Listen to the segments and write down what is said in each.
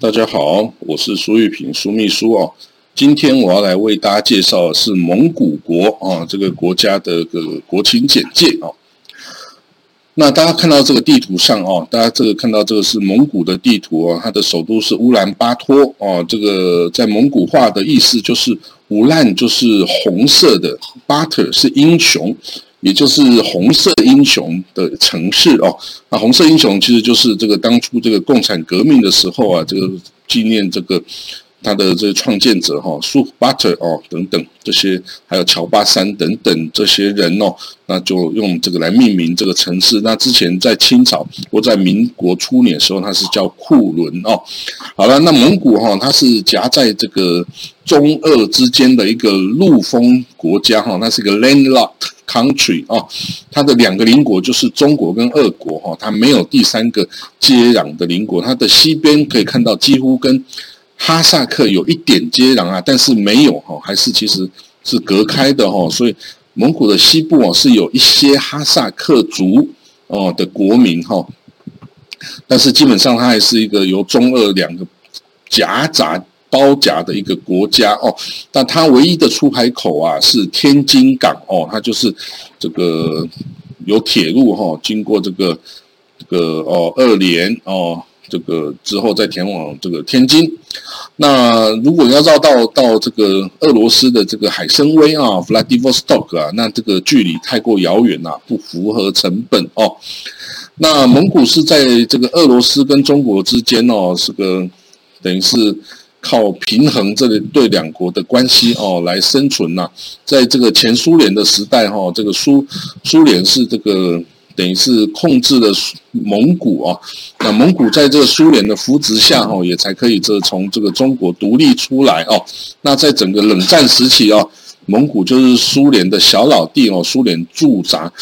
大家好，我是苏玉平，苏秘书哦。今天我要来为大家介绍的是蒙古国啊，这个国家的个国情简介哦。那大家看到这个地图上哦，大家这个看到这个是蒙古的地图哦，它的首都是乌兰巴托哦。这个在蒙古话的意思就是乌兰就是红色的，巴特是英雄。也就是红色英雄的城市哦，那红色英雄其实就是这个当初这个共产革命的时候啊，这个纪念这个他的这个创建者哈，苏巴特哦等等这些，还有乔巴山等等这些人哦，那就用这个来命名这个城市。那之前在清朝或在民国初年的时候，它是叫库伦哦。好了，那蒙古哈，它是夹在这个中俄之间的一个陆封国家哈，那是一个 landlocked。Country 哦，它的两个邻国就是中国跟俄国哈，它没有第三个接壤的邻国。它的西边可以看到几乎跟哈萨克有一点接壤啊，但是没有哈，还是其实是隔开的哈。所以蒙古的西部哦是有一些哈萨克族哦的国民哈，但是基本上它还是一个由中俄两个夹杂。包夹的一个国家哦，但它唯一的出海口啊是天津港哦，它就是这个有铁路哈，经过这个这个哦二连哦，这个之后再前往这个天津。那如果要绕到到这个俄罗斯的这个海参崴啊，Vladivostok 啊，那这个距离太过遥远了，不符合成本哦。那蒙古是在这个俄罗斯跟中国之间哦，是个等于是。靠平衡这里对两国的关系哦来生存呐，在这个前苏联的时代哈，这个苏苏联是这个等于是控制了蒙古啊，那蒙古在这个苏联的扶植下哈，也才可以这从这个中国独立出来哦。那在整个冷战时期哦，蒙古就是苏联的小老弟哦，苏联驻扎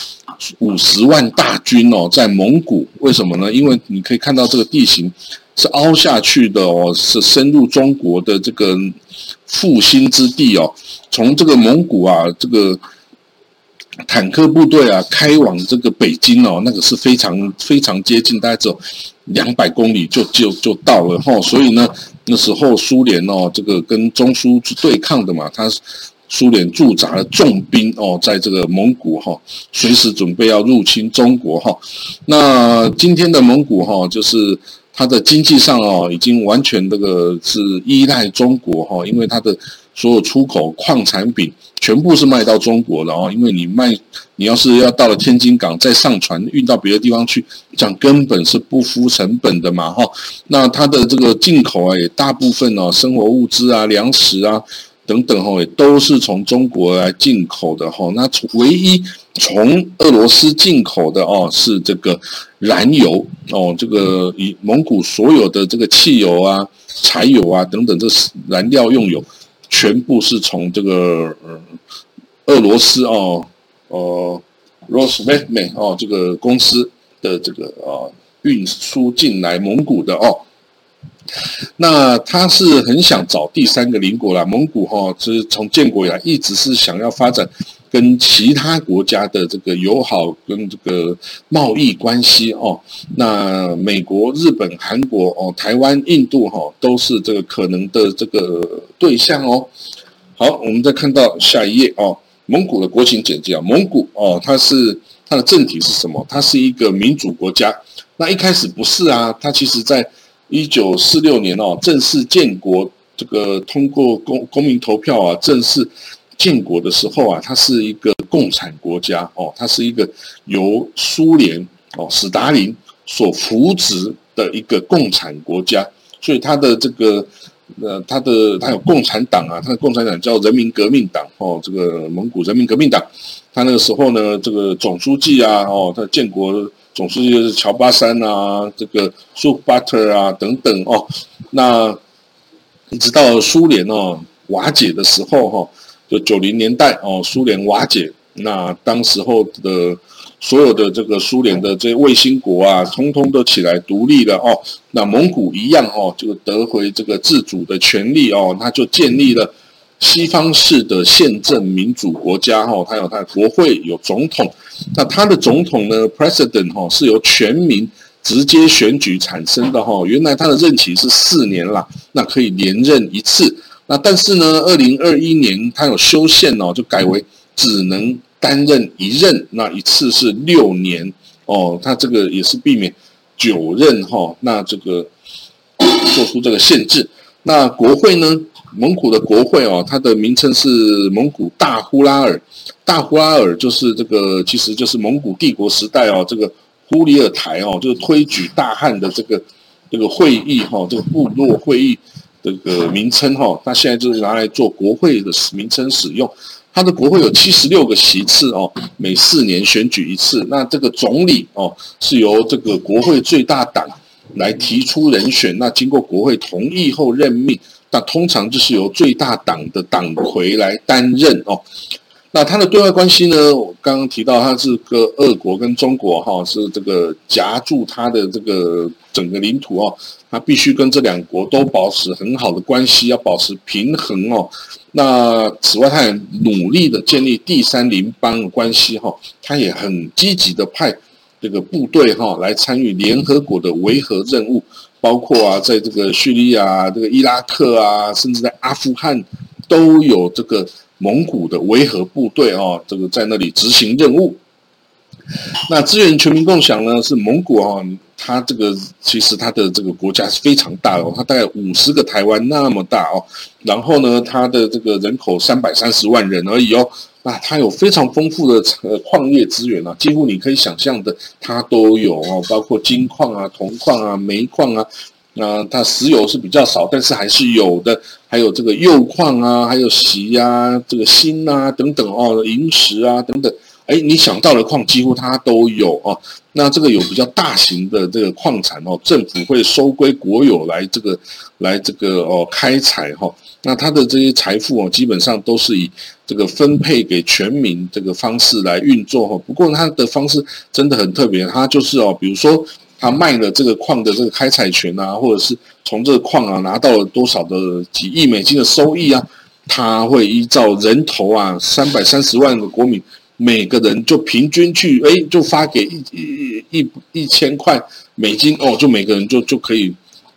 五十万大军哦在蒙古，为什么呢？因为你可以看到这个地形。是凹下去的哦，是深入中国的这个复兴之地哦。从这个蒙古啊，这个坦克部队啊，开往这个北京哦，那个是非常非常接近，大概只有两百公里就就就到了哈。所以呢，那时候苏联哦，这个跟中苏对抗的嘛，他苏联驻扎了重兵哦，在这个蒙古哈，随时准备要入侵中国哈。那今天的蒙古哈，就是。它的经济上哦，已经完全这个是依赖中国哈，因为它的所有出口矿产品全部是卖到中国的哦。因为你卖，你要是要到了天津港再上船运到别的地方去，讲根本是不敷成本的嘛哈。那它的这个进口啊，也大部分哦，生活物资啊、粮食啊等等哈，也都是从中国来进口的哈。那从唯一从俄罗斯进口的哦，是这个。燃油哦，这个以蒙古所有的这个汽油啊、柴油啊等等，这燃料用油全部是从这个俄罗斯哦，呃，Rosneft 哦这个公司的这个啊运输进来蒙古的哦。那他是很想找第三个邻国啦，蒙古哈，是从建国以来一直是想要发展。跟其他国家的这个友好跟这个贸易关系哦，那美国、日本、韩国哦，台湾、印度哈，都是这个可能的这个对象哦。好，我们再看到下一页哦，蒙古的国情简介啊，蒙古哦，它是它的政体是什么？它是一个民主国家。那一开始不是啊，它其实在一九四六年哦，正式建国，这个通过公公民投票啊，正式。建国的时候啊，它是一个共产国家哦，它是一个由苏联哦斯大林所扶植的一个共产国家，所以它的这个呃，它的它有共产党啊，它的共产党叫人民革命党哦，这个蒙古人民革命党，它那个时候呢，这个总书记啊哦，它建国总书记是乔巴山啊，这个苏巴特啊等等哦，那一直到苏联哦瓦解的时候哈。就九零年代哦，苏联瓦解，那当时候的所有的这个苏联的这些卫星国啊，通通都起来独立了哦。那蒙古一样哦，就得回这个自主的权利哦，他就建立了西方式的宪政民主国家哈，他有他的国会，有总统。那他的总统呢，president 哈，是由全民直接选举产生的哈。原来他的任期是四年啦，那可以连任一次。那但是呢，二零二一年他有修宪哦，就改为只能担任一任，那一次是六年哦。他这个也是避免九任哈。那这个做出这个限制。那国会呢？蒙古的国会哦，它的名称是蒙古大呼拉尔。大呼拉尔就是这个，其实就是蒙古帝国时代哦，这个呼里尔台哦，就是推举大汗的这个这个会议哈，这个部落会议这个名称哈。它现在就是拿来做国会的名称使用。它的国会有七十六个席次哦，每四年选举一次。那这个总理哦，是由这个国会最大党。来提出人选，那经过国会同意后任命，那通常就是由最大党的党魁来担任哦。那他的对外关系呢？我刚刚提到他是个俄国跟中国哈，是这个夹住他的这个整个领土哦，他必须跟这两国都保持很好的关系，要保持平衡哦。那此外，他也努力的建立第三邻邦的关系哈，他也很积极的派。这个部队哈来参与联合国的维和任务，包括啊，在这个叙利亚、这个伊拉克啊，甚至在阿富汗都有这个蒙古的维和部队哦，这个在那里执行任务。那资源全民共享呢？是蒙古啊，它这个其实它的这个国家是非常大哦，它大概五十个台湾那么大哦。然后呢，它的这个人口三百三十万人而已哦。那它有非常丰富的呃矿业资源啊，几乎你可以想象的它都有哦，包括金矿啊、铜矿啊、煤矿啊。那它石油是比较少，但是还是有的。还有这个铀矿啊，还有锡啊、这个锌啊等等哦，银石啊等等。哎，你想到的矿几乎它都有哦。那这个有比较大型的这个矿产哦，政府会收归国有来这个来这个哦开采哈。那它的这些财富哦，基本上都是以这个分配给全民这个方式来运作哈。不过它的方式真的很特别，它就是哦，比如说他卖了这个矿的这个开采权啊，或者是从这个矿啊拿到了多少的几亿美金的收益啊，他会依照人头啊三百三十万个国民。每个人就平均去，哎，就发给一一一一千块美金哦，就每个人就就可以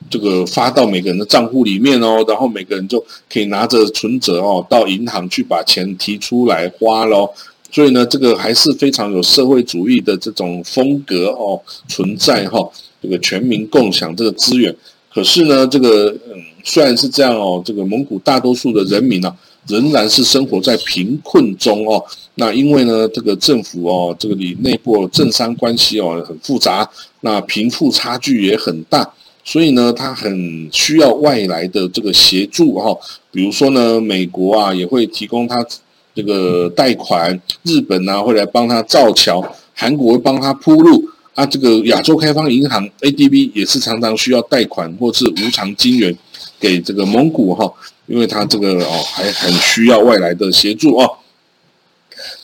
这个发到每个人的账户里面哦，然后每个人就可以拿着存折哦，到银行去把钱提出来花咯。所以呢，这个还是非常有社会主义的这种风格哦存在哈。这个全民共享这个资源，可是呢，这个嗯，虽然是这样哦，这个蒙古大多数的人民呢。仍然是生活在贫困中哦。那因为呢，这个政府哦，这个里内部政商关系哦很复杂，那贫富差距也很大，所以呢，他很需要外来的这个协助哈。比如说呢，美国啊也会提供他这个贷款，日本呢会来帮他造桥，韩国会帮他铺路啊。这个亚洲开发银行 ADB 也是常常需要贷款或是无偿金援给这个蒙古哈。因为他这个哦还很需要外来的协助哦。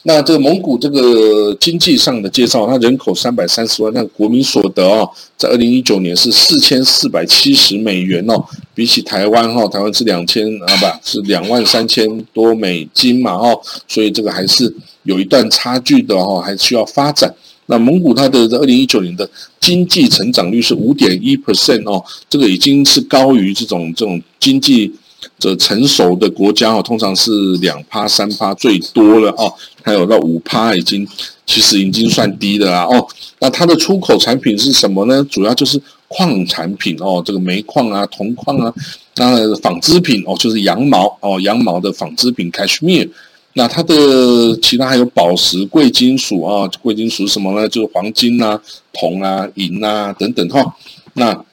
那这个蒙古这个经济上的介绍，它人口三百三十万，那国民所得哦，在二零一九年是四千四百七十美元哦，比起台湾哈，台湾是两千啊不，是两万三千多美金嘛哦，所以这个还是有一段差距的哈，还需要发展。那蒙古它的二零一九年的经济成长率是五点一 percent 哦，这个已经是高于这种这种经济。的成熟的国家哦，通常是两趴三趴最多了哦，还有到五趴已经其实已经算低的啦哦。那它的出口产品是什么呢？主要就是矿产品哦，这个煤矿啊、铜矿啊，那纺织品哦，就是羊毛哦，羊毛的纺织品 cashmere。那它的其他还有宝石、贵金属啊，贵金属什么呢？就是黄金啊、铜啊、银啊等等哈。那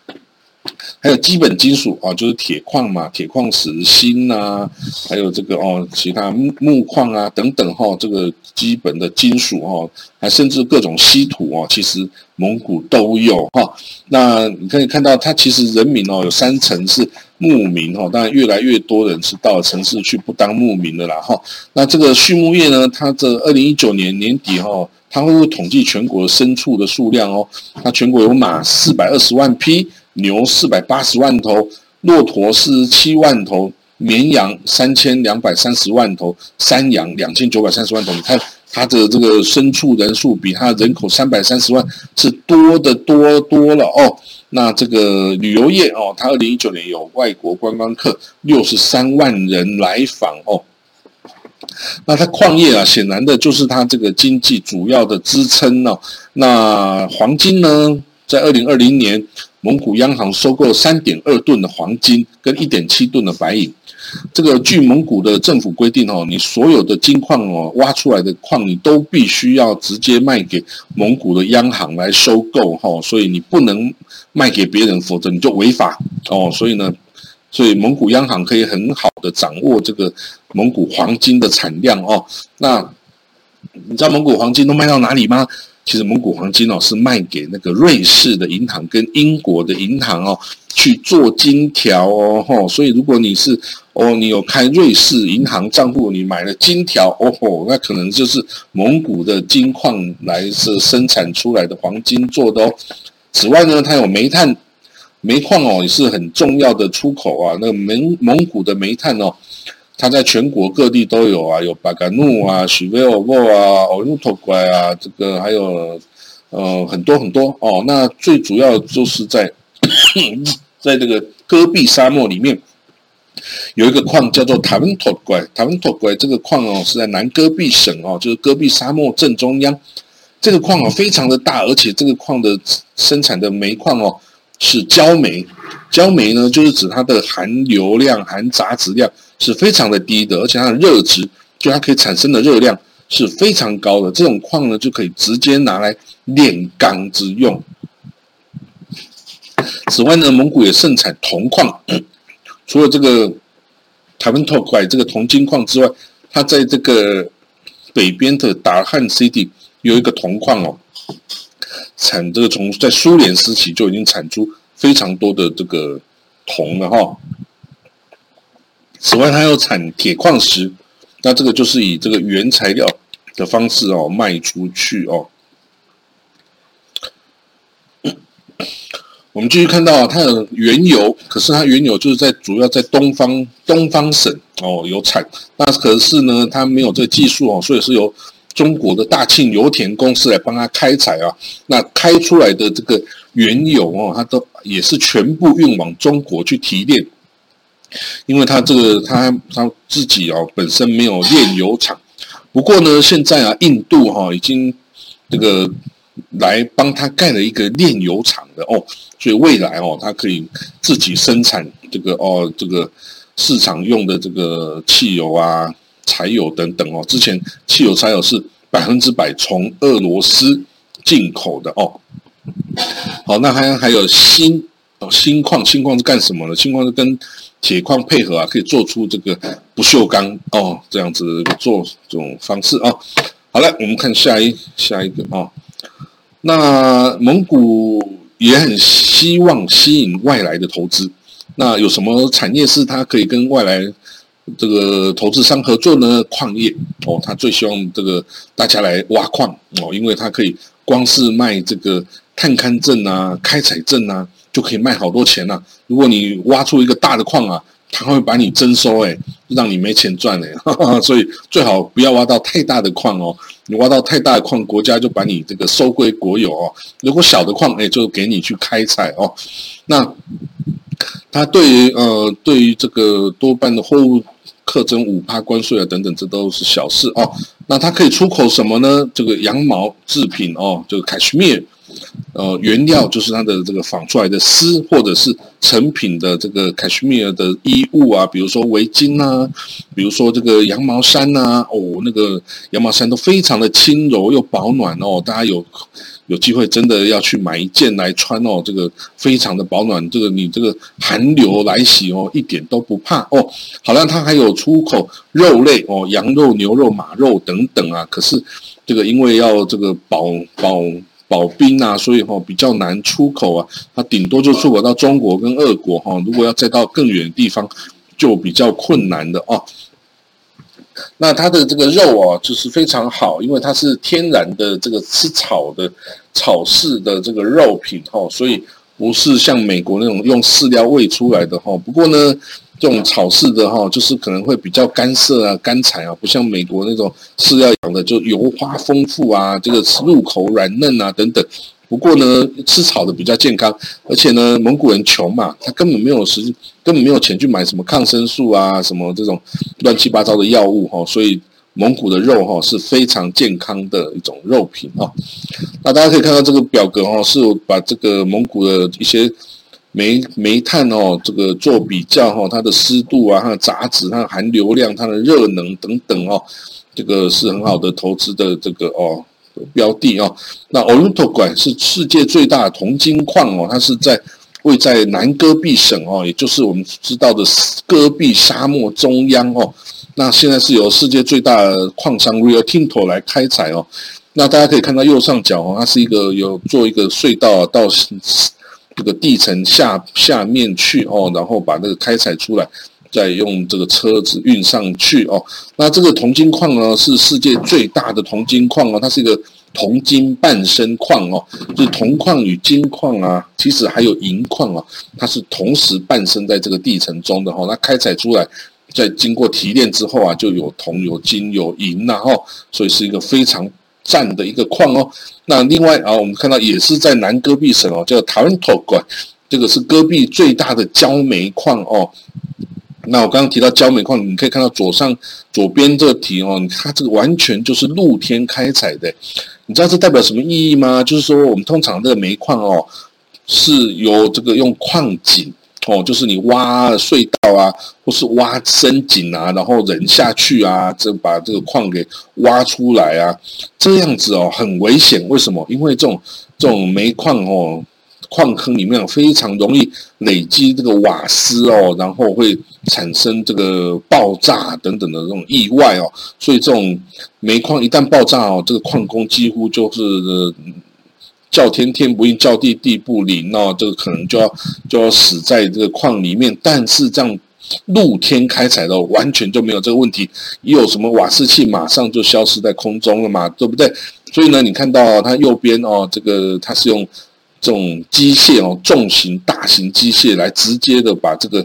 还有基本金属啊，就是铁矿嘛，铁矿石、锌呐，还有这个哦，其他木木矿啊等等哈，这个基本的金属哈，还甚至各种稀土哦，其实蒙古都有哈。那你可以看到，它其实人民哦有三层是牧民哈，当然越来越多人是到城市去不当牧民的啦哈。那这个畜牧业呢，它这二零一九年年底哈，它会统计全国牲畜的数量哦，它全国有马四百二十万匹。牛四百八十万头，骆驼四十七万头，绵羊三千两百三十万头，山羊两千九百三十万头。你看它的这个牲畜人数比它人口三百三十万是多的多多了哦。那这个旅游业哦，它二零一九年有外国观光客六十三万人来访哦。那它矿业啊，显然的就是它这个经济主要的支撑哦。那黄金呢，在二零二零年，蒙古央行收购三点二吨的黄金跟一点七吨的白银。这个据蒙古的政府规定哦，你所有的金矿哦挖出来的矿，你都必须要直接卖给蒙古的央行来收购哈，所以你不能卖给别人，否则你就违法哦。所以呢。所以蒙古央行可以很好的掌握这个蒙古黄金的产量哦。那你知道蒙古黄金都卖到哪里吗？其实蒙古黄金哦是卖给那个瑞士的银行跟英国的银行哦去做金条哦吼。所以如果你是哦你有开瑞士银行账户，你买了金条哦吼，那可能就是蒙古的金矿来是生产出来的黄金做的哦。此外呢，它有煤炭。煤矿哦也是很重要的出口啊，那个蒙蒙古的煤炭哦，它在全国各地都有啊，有巴干努啊、许维尔沃啊、奥努托怪啊，这个还有呃很多很多哦。那最主要就是在 在这个戈壁沙漠里面有一个矿叫做塔文托怪，塔文托怪这个矿哦是在南戈壁省哦，就是戈壁沙漠正中央。这个矿哦非常的大，而且这个矿的生产的煤矿哦。是焦煤，焦煤呢，就是指它的含硫量、含杂质量是非常的低的，而且它的热值，就它可以产生的热量是非常高的。这种矿呢，就可以直接拿来炼钢之用。此外呢，蒙古也盛产铜矿，除了这个台湾拓块这个铜金矿之外，它在这个北边的达汉 City 有一个铜矿哦。产这个从在苏联时期就已经产出非常多的这个铜了哈。此外，它又产铁矿石，那这个就是以这个原材料的方式哦卖出去哦。我们继续看到它的原油，可是它原油就是在主要在东方东方省哦有产，那可是呢它没有这个技术哦，所以是由。中国的大庆油田公司来帮他开采啊，那开出来的这个原油哦，它都也是全部运往中国去提炼，因为他这个他他自己哦本身没有炼油厂，不过呢现在啊印度哈已经这个来帮他盖了一个炼油厂的哦，所以未来哦他可以自己生产这个哦这个市场用的这个汽油啊。柴油等等哦，之前汽油、柴油是百分之百从俄罗斯进口的哦。好，那还还有锌哦，锌矿，锌矿是干什么的？锌矿是跟铁矿配合啊，可以做出这个不锈钢哦，这样子做这种方式啊。好了，我们看下一下一个啊。那蒙古也很希望吸引外来的投资，那有什么产业是它可以跟外来？这个投资商合作呢，矿业哦，他最希望这个大家来挖矿哦，因为他可以光是卖这个探勘证啊、开采证啊，就可以卖好多钱呐。如果你挖出一个大的矿啊，他会把你征收，哎，让你没钱赚嘞。所以最好不要挖到太大的矿哦，你挖到太大的矿，国家就把你这个收归国有哦。如果小的矿，哎，就给你去开采哦。那他对于呃，对于这个多半的货物。课征五趴关税啊，等等，这都是小事哦。那它可以出口什么呢？这个羊毛制品哦，这个 cashmere，呃，原料就是它的这个纺出来的丝，或者是成品的这个 cashmere 的衣物啊，比如说围巾啊，比如说这个羊毛衫呐，哦，那个羊毛衫都非常的轻柔又保暖哦，大家有。有机会真的要去买一件来穿哦，这个非常的保暖，这个你这个寒流来袭哦，一点都不怕哦。好了，它还有出口肉类哦，羊肉、牛肉、马肉等等啊。可是这个因为要这个保保保冰啊，所以哈比较难出口啊。它顶多就出口到中国跟俄国哈，如果要再到更远的地方，就比较困难的哦。那它的这个肉哦，就是非常好，因为它是天然的这个吃草的草饲的这个肉品哈，所以不是像美国那种用饲料喂出来的哈。不过呢，这种草饲的哈，就是可能会比较干涩啊、干柴啊，不像美国那种饲料养的就油花丰富啊，这个入口软嫩啊等等。不过呢，吃草的比较健康，而且呢，蒙古人穷嘛，他根本没有时，根本没有钱去买什么抗生素啊，什么这种乱七八糟的药物哈，所以蒙古的肉哈是非常健康的一种肉品哈。那大家可以看到这个表格哈，是我把这个蒙古的一些。煤煤炭哦，这个做比较哈，它的湿度啊，它的杂质，它的含硫量，它的热能等等哦，这个是很好的投资的这个哦标的哦。那 o l u t o 管是世界最大的铜金矿哦，它是在位在南戈壁省哦，也就是我们知道的戈壁沙漠中央哦。那现在是由世界最大的矿商 Rio Tinto 来开采哦。那大家可以看到右上角哦，它是一个有做一个隧道到。这个地层下下面去哦，然后把那个开采出来，再用这个车子运上去哦。那这个铜金矿呢，是世界最大的铜金矿哦，它是一个铜金半生矿哦，就是铜矿与金矿啊，其实还有银矿啊，它是同时伴生在这个地层中的哈。那开采出来，在经过提炼之后啊，就有铜、有金、有银呐哈，所以是一个非常。占的一个矿哦，那另外啊，我们看到也是在南戈壁省哦，叫塔伦托管，这个是戈壁最大的焦煤矿哦。那我刚刚提到焦煤矿，你可以看到左上左边这题哦，它这个完全就是露天开采的，你知道这代表什么意义吗？就是说我们通常这个煤矿哦，是由这个用矿井。哦，就是你挖隧道啊，或是挖深井啊，然后人下去啊，这把这个矿给挖出来啊，这样子哦，很危险。为什么？因为这种这种煤矿哦，矿坑里面非常容易累积这个瓦斯哦，然后会产生这个爆炸等等的这种意外哦。所以这种煤矿一旦爆炸哦，这个矿工几乎就是。叫天天不应，叫地地不灵哦，这个可能就要就要死在这个矿里面。但是这样露天开采的完全就没有这个问题，一有什么瓦斯气，马上就消失在空中了嘛，对不对？所以呢，你看到它右边哦，这个它是用这种机械哦，重型大型机械来直接的把这个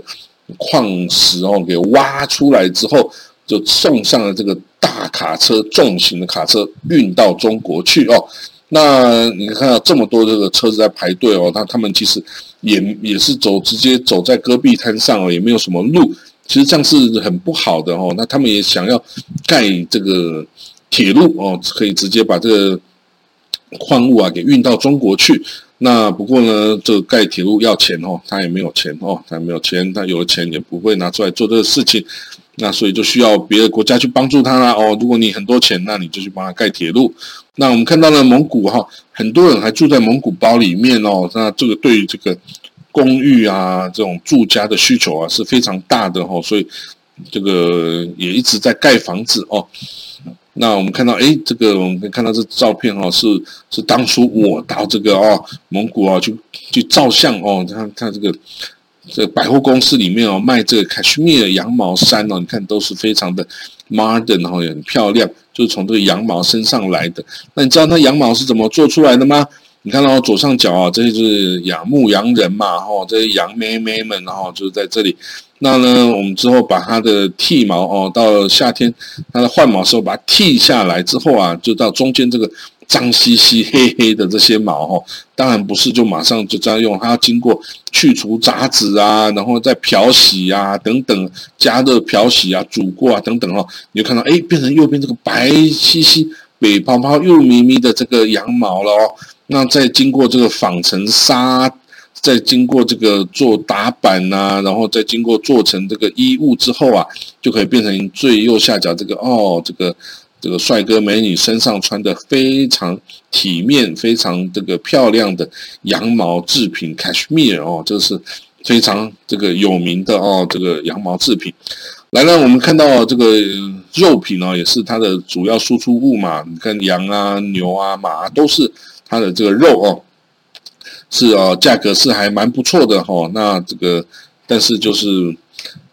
矿石哦给挖出来之后，就送上了这个大卡车重型的卡车运到中国去哦。那你看到这么多这个车子在排队哦，他他们其实也也是走直接走在戈壁滩上哦，也没有什么路，其实这样是很不好的哦。那他们也想要盖这个铁路哦，可以直接把这个矿物啊给运到中国去。那不过呢，这个盖铁路要钱哦，他也没有钱哦，他没有钱，他有了钱也不会拿出来做这个事情。那所以就需要别的国家去帮助他啦哦。如果你很多钱，那你就去帮他盖铁路。那我们看到了蒙古哈，很多人还住在蒙古包里面哦。那这个对于这个公寓啊这种住家的需求啊是非常大的哈，所以这个也一直在盖房子哦。那我们看到哎，这个我们可以看到这照片哦，是是当初我到这个哦蒙古啊去去照相哦，他他这个。这百货公司里面哦，卖这个 cashmere 羊毛衫哦，你看都是非常的 modern，然后也很漂亮，就是从这个羊毛身上来的。那你知道它羊毛是怎么做出来的吗？你看到左上角啊，这些就是养牧羊人嘛，哈，这些羊妹妹们，然后就是在这里。那呢，我们之后把它的剃毛哦，到夏天它的换毛时候把它剃下来之后啊，就到中间这个。脏兮兮、黑黑的这些毛哦，当然不是就马上就这样用，它要经过去除杂质啊，然后再漂洗啊，等等，加热漂洗啊，煮过啊，等等哦，你就看到哎，变成右边这个白兮兮、北泡泡、又咪咪的这个羊毛了哦。那再经过这个纺成纱，再经过这个做打板呐，然后再经过做成这个衣物之后啊，就可以变成最右下角这个哦，这个。这个帅哥美女身上穿的非常体面、非常这个漂亮的羊毛制品，cashmere 哦，这是非常这个有名的哦，这个羊毛制品。来了，我们看到这个肉品哦，也是它的主要输出物嘛。你看羊啊、牛啊、马啊都是它的这个肉哦，是哦，价格是还蛮不错的哈。那这个，但是就是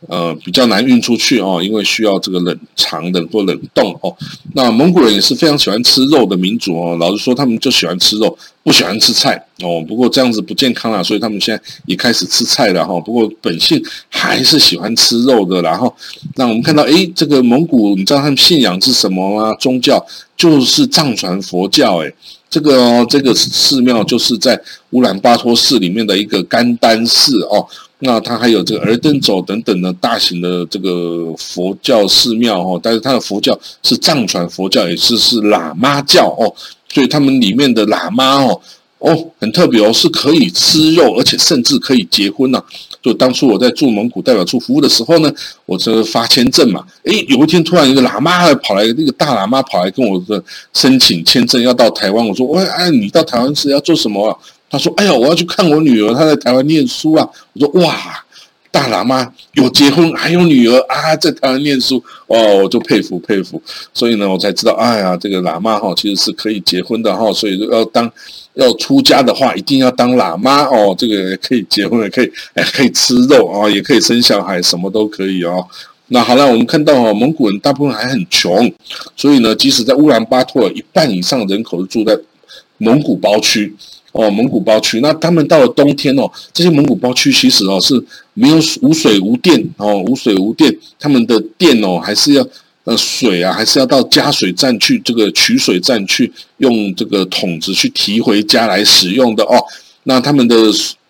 呃，比较难运出去哦，因为需要这个冷藏的或冷冻哦。那蒙古人也是非常喜欢吃肉的民族哦。老实说，他们就喜欢吃肉，不喜欢吃菜哦。不过这样子不健康啊，所以他们现在也开始吃菜了哈。不过本性还是喜欢吃肉的。然后，那我们看到，诶，这个蒙古，你知道他们信仰是什么吗？宗教就是藏传佛教。诶，这个哦，这个寺庙就是在乌兰巴托市里面的一个甘丹寺哦。那它还有这个尔登走等等的大型的这个佛教寺庙哦，但是它的佛教是藏传佛教，也是是喇嘛教哦，所以他们里面的喇嘛哦哦很特别哦，是可以吃肉，而且甚至可以结婚呢。就当初我在驻蒙古代表处服务的时候呢，我这发签证嘛，诶，有一天突然一个喇嘛跑来，那个大喇嘛跑来跟我的申请签证要到台湾，我说喂，哎，你到台湾是要做什么？他说：“哎呀，我要去看我女儿，她在台湾念书啊。”我说：“哇，大喇嘛有结婚还有女儿啊，在台湾念书哦，我就佩服佩服。所以呢，我才知道，哎呀，这个喇嘛哈其实是可以结婚的哈。所以要当要出家的话，一定要当喇嘛哦。这个可以结婚，也可以哎，可以吃肉啊，也可以生小孩，什么都可以哦。那好了，我们看到哦，蒙古人大部分还很穷，所以呢，即使在乌兰巴托，一半以上人口是住在蒙古包区。”哦，蒙古包区，那他们到了冬天哦，这些蒙古包区其实哦是没有无水无电哦，无水无电，他们的电哦还是要呃水啊，还是要到加水站去这个取水站去用这个桶子去提回家来使用的哦。那他们的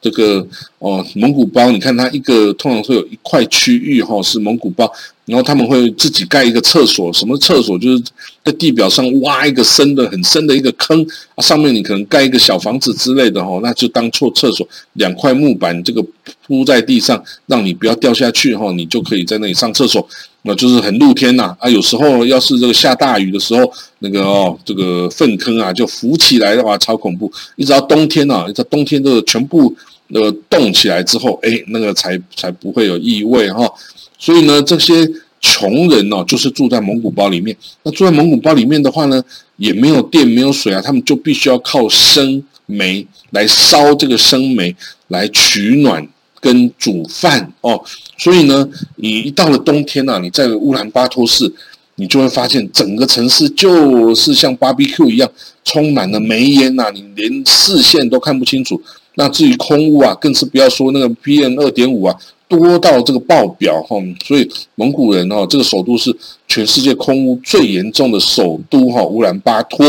这个哦蒙古包，你看它一个通常会有一块区域哈是蒙古包。然后他们会自己盖一个厕所，什么厕所？就是在地表上挖一个深的、很深的一个坑，上面你可能盖一个小房子之类的哈，那就当做厕所。两块木板这个铺在地上，让你不要掉下去哈，你就可以在那里上厕所。那就是很露天呐啊，有时候要是这个下大雨的时候，那个哦这个粪坑啊就浮起来的话，超恐怖。一直到冬天呐，到冬天都全部那个冻起来之后，哎，那个才才不会有异味哈。所以呢，这些穷人呢，就是住在蒙古包里面。那住在蒙古包里面的话呢，也没有电，没有水啊，他们就必须要靠生煤来烧这个生煤来取暖跟煮饭哦。所以呢，你一到了冬天呢，你在乌兰巴托市，你就会发现整个城市就是像 BBQ 一样，充满了煤烟呐，你连视线都看不清楚。那至于空屋啊，更是不要说那个 PM 二点五啊。多到这个爆表哈，所以蒙古人哦，这个首都是全世界空屋最严重的首都哈，乌兰巴托。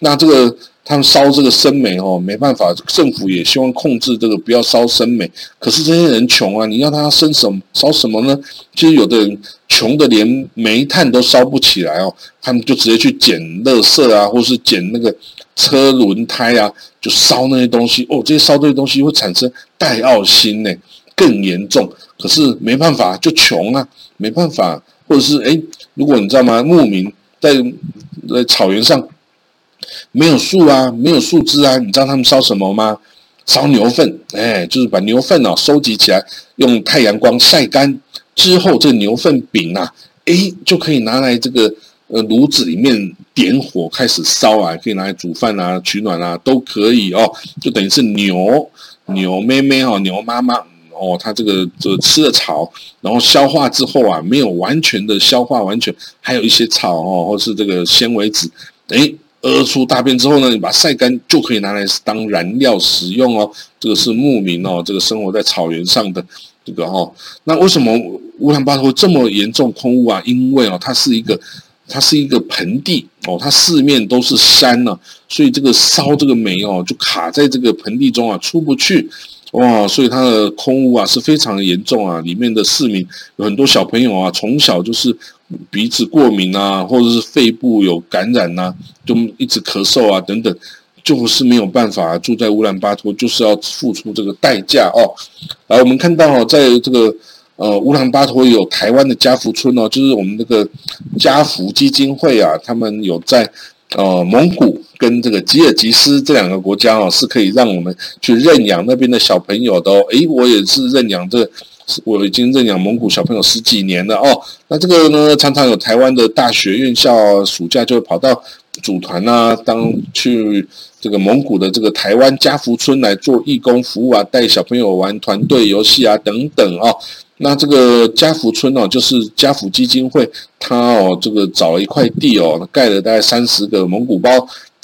那这个他们烧这个生煤哦，没办法，政府也希望控制这个不要烧生煤。可是这些人穷啊，你要他生什么烧什么呢？其实有的人穷的连煤炭都烧不起来哦，他们就直接去捡垃圾啊，或是捡那个车轮胎啊，就烧那些东西哦。这些烧这些东西会产生戴奥辛呢。更严重，可是没办法，就穷啊，没办法，或者是哎，如果你知道吗？牧民在在草原上没有树啊，没有树枝啊，你知道他们烧什么吗？烧牛粪，哎，就是把牛粪哦收集起来，用太阳光晒干之后，这牛粪饼啊，哎，就可以拿来这个呃炉子里面点火开始烧啊，可以拿来煮饭啊、取暖啊，都可以哦，就等于是牛牛妹妹哦，牛妈妈。哦，它这个这吃了草，然后消化之后啊，没有完全的消化完全，还有一些草哦，或是这个纤维质，哎，屙出大便之后呢，你把它晒干就可以拿来当燃料使用哦。这个是牧民哦，这个生活在草原上的这个哦。那为什么乌兰巴托这么严重空污啊？因为哦，它是一个它是一个盆地哦，它四面都是山呢，所以这个烧这个煤哦，就卡在这个盆地中啊，出不去。哇，所以它的空污啊是非常严重啊，里面的市民有很多小朋友啊，从小就是鼻子过敏啊，或者是肺部有感染呐，就一直咳嗽啊等等，就是没有办法住在乌兰巴托，就是要付出这个代价哦。来，我们看到哦，在这个呃乌兰巴托有台湾的家福村哦，就是我们那个家福基金会啊，他们有在。呃，蒙古跟这个吉尔吉斯这两个国家哦，是可以让我们去认养那边的小朋友的哦。诶，我也是认养这，我已经认养蒙古小朋友十几年了哦。那这个呢，常常有台湾的大学院校暑假就会跑到组团啊，当去这个蒙古的这个台湾家福村来做义工服务啊，带小朋友玩团队游戏啊等等哦。那这个家福村哦，就是家福基金会，他哦这个找了一块地哦，盖了大概三十个蒙古包，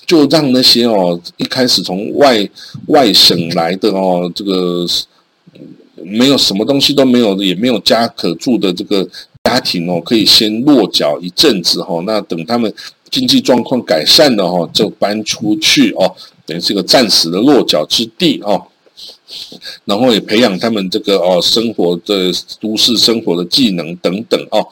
就让那些哦一开始从外外省来的哦这个没有什么东西都没有，也没有家可住的这个家庭哦，可以先落脚一阵子哈。那等他们经济状况改善了哈，就搬出去哦，等于是个暂时的落脚之地哦。然后也培养他们这个哦生活的都市生活的技能等等哦。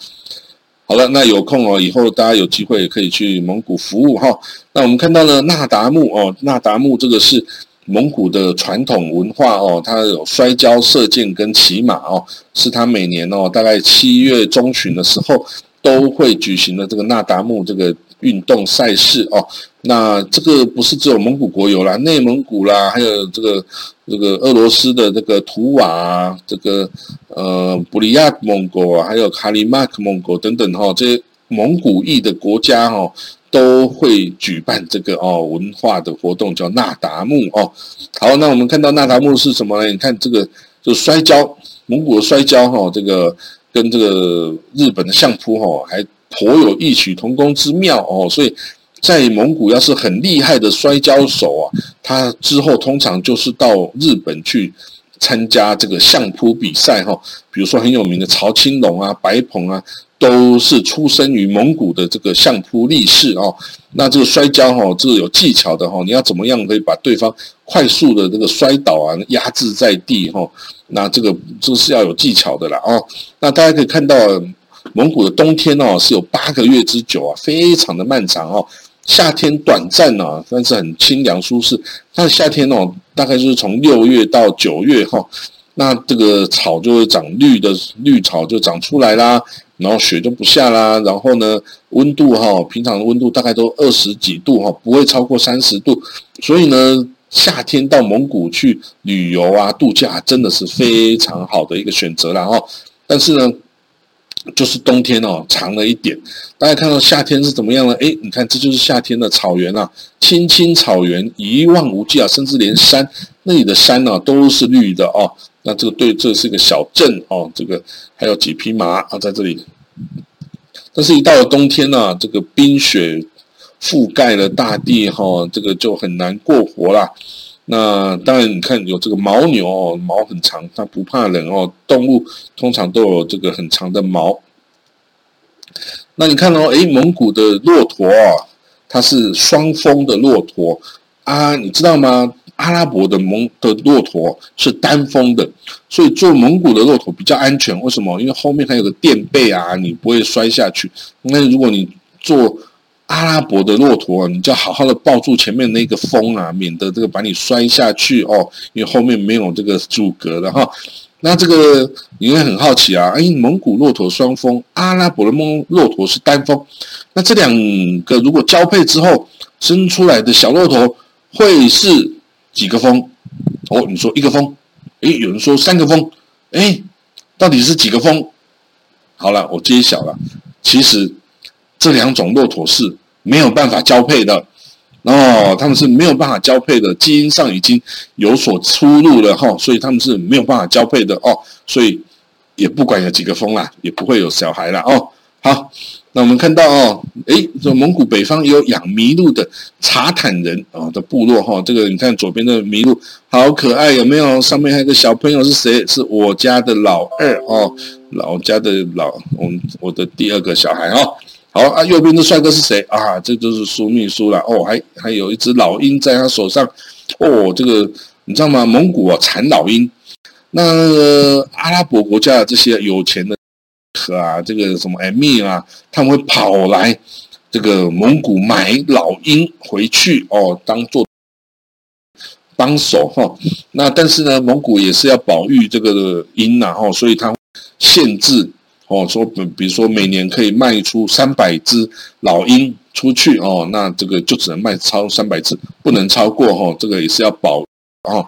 好了，那有空哦，以后大家有机会也可以去蒙古服务哈。那我们看到了那达慕哦，那达慕这个是蒙古的传统文化哦，它有摔跤、射箭跟骑马哦，是它每年哦大概七月中旬的时候都会举行的这个那达慕这个运动赛事哦。那这个不是只有蒙古国有啦，内蒙古啦，还有这个这个俄罗斯的这个图瓦，这个呃布里亚蒙古啊，还有卡里马克蒙古等等哈，这些蒙古裔的国家哈，都会举办这个哦文化的活动，叫那达慕哦。好，那我们看到那达慕是什么呢？你看这个就摔跤，蒙古的摔跤哈，这个跟这个日本的相扑哈，还颇有异曲同工之妙哦，所以。在蒙古，要是很厉害的摔跤手啊，他之后通常就是到日本去参加这个相扑比赛哈。比如说很有名的曹青龙啊、白鹏啊，都是出生于蒙古的这个相扑力士哦。那这个摔跤哈，这个有技巧的哈，你要怎么样可以把对方快速的这个摔倒啊、压制在地哈？那这个这是要有技巧的啦哦。那大家可以看到，蒙古的冬天哦是有八个月之久啊，非常的漫长哦。夏天短暂啊，但是很清凉舒适。那夏天哦，大概就是从六月到九月哈，那这个草就会长绿的绿草就长出来啦，然后雪就不下啦，然后呢，温度哈，平常的温度大概都二十几度哈，不会超过三十度。所以呢，夏天到蒙古去旅游啊、度假，真的是非常好的一个选择了哈。但是呢。就是冬天哦，长了一点。大家看到夏天是怎么样呢？哎，你看，这就是夏天的草原啊，青青草原，一望无际啊，甚至连山那里的山呢都是绿的哦。那这个对，这是个小镇哦，这个还有几匹马啊在这里。但是，一到了冬天呢，这个冰雪覆盖了大地哈，这个就很难过活啦。那当然，你看有这个牦牛哦，毛很长，它不怕冷哦。动物通常都有这个很长的毛。那你看哦，诶，蒙古的骆驼啊，它是双峰的骆驼啊，你知道吗？阿拉伯的蒙的骆驼是单峰的，所以坐蒙古的骆驼比较安全。为什么？因为后面还有个垫背啊，你不会摔下去。那如果你坐阿拉伯的骆驼，你就要好好的抱住前面那个峰啊，免得这个把你摔下去哦。因为后面没有这个阻隔的哈。那这个你会很好奇啊？哎，蒙古骆驼双峰，阿拉伯的蒙骆驼是单峰。那这两个如果交配之后生出来的小骆驼会是几个峰？哦，你说一个峰？哎，有人说三个峰？哎，到底是几个峰？好了，我揭晓了，其实。这两种骆驼是没有办法交配的哦，他们是没有办法交配的，基因上已经有所出入了哈，所以他们是没有办法交配的哦，所以也不管有几个峰啦，也不会有小孩了哦。好，那我们看到哦，诶，这蒙古北方有养麋鹿的察坦人啊的部落哈，这个你看左边的麋鹿好可爱，有没有？上面还有个小朋友是谁？是我家的老二哦，老家的老我我的第二个小孩哦。好啊，右边的帅哥是谁啊？这就是苏秘书了哦，还还有一只老鹰在他手上哦。这个你知道吗？蒙古啊产老鹰，那阿拉伯国家的这些有钱的和啊，这个什么艾米啊，他们会跑来这个蒙古买老鹰回去哦，当做帮手哈。那但是呢，蒙古也是要保育这个鹰呐哈，所以他限制。哦，说比比如说每年可以卖出三百只老鹰出去哦，那这个就只能卖超三百只，不能超过哦，这个也是要保哦。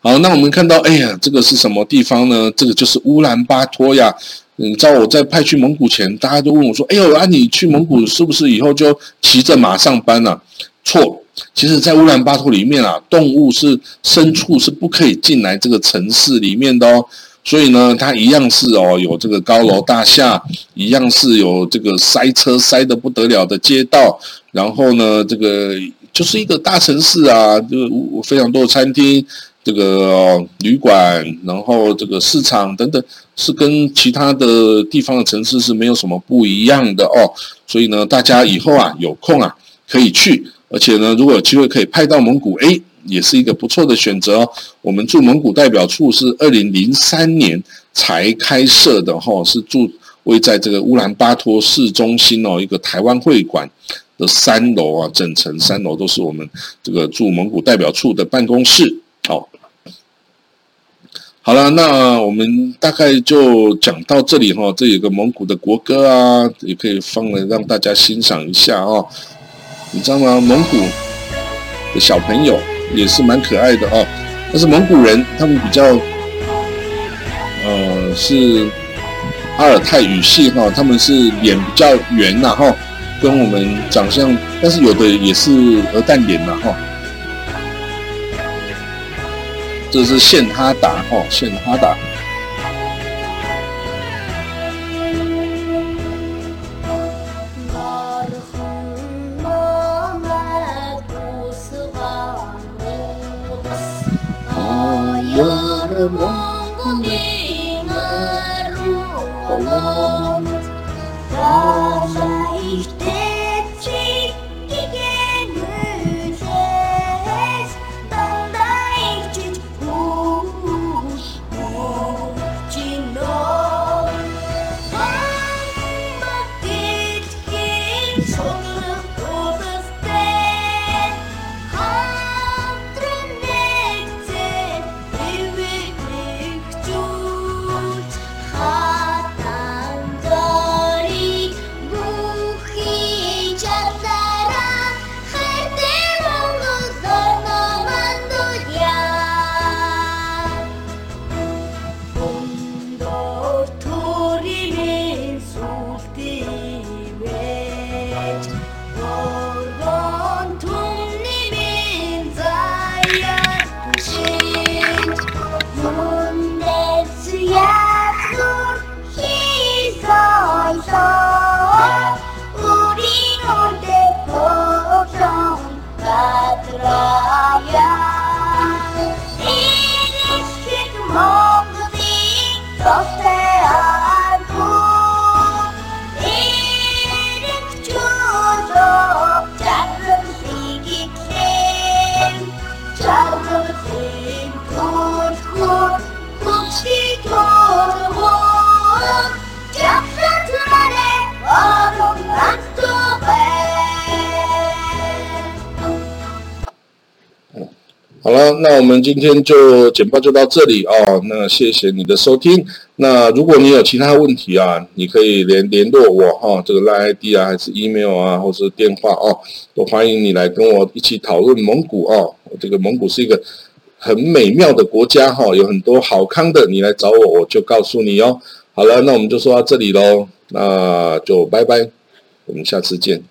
好，那我们看到，哎呀，这个是什么地方呢？这个就是乌兰巴托呀。你知道我在派去蒙古前，大家都问我说：“哎呦，啊，你去蒙古是不是以后就骑着马上班了？”错，其实，在乌兰巴托里面啊，动物是牲畜是不可以进来这个城市里面的哦。所以呢，它一样是哦，有这个高楼大厦，一样是有这个塞车塞得不得了的街道，然后呢，这个就是一个大城市啊，就非常多的餐厅。这个旅馆，然后这个市场等等，是跟其他的地方的城市是没有什么不一样的哦。所以呢，大家以后啊有空啊可以去，而且呢，如果有机会可以派到蒙古，哎，也是一个不错的选择哦。我们驻蒙古代表处是二零零三年才开设的哈，是驻位在这个乌兰巴托市中心哦，一个台湾会馆的三楼啊，整层三楼都是我们这个驻蒙古代表处的办公室。好，好了，那我们大概就讲到这里哈。这有个蒙古的国歌啊，也可以放了让大家欣赏一下哦。你知道吗？蒙古的小朋友也是蛮可爱的哦。但是蒙古人他们比较，呃，是阿尔泰语系哈，他们是脸比较圆呐哈，跟我们长相，但是有的也是鹅蛋脸呐哈。这是现哈达哦，现哈达。好了，那我们今天就简报就到这里哦。那谢谢你的收听。那如果你有其他问题啊，你可以联联络我哈，这个 line ID 啊，还是 email 啊，或是电话哦，都欢迎你来跟我一起讨论蒙古哦。这个蒙古是一个很美妙的国家哈，有很多好康的，你来找我，我就告诉你哦。好了，那我们就说到这里喽，那就拜拜，我们下次见。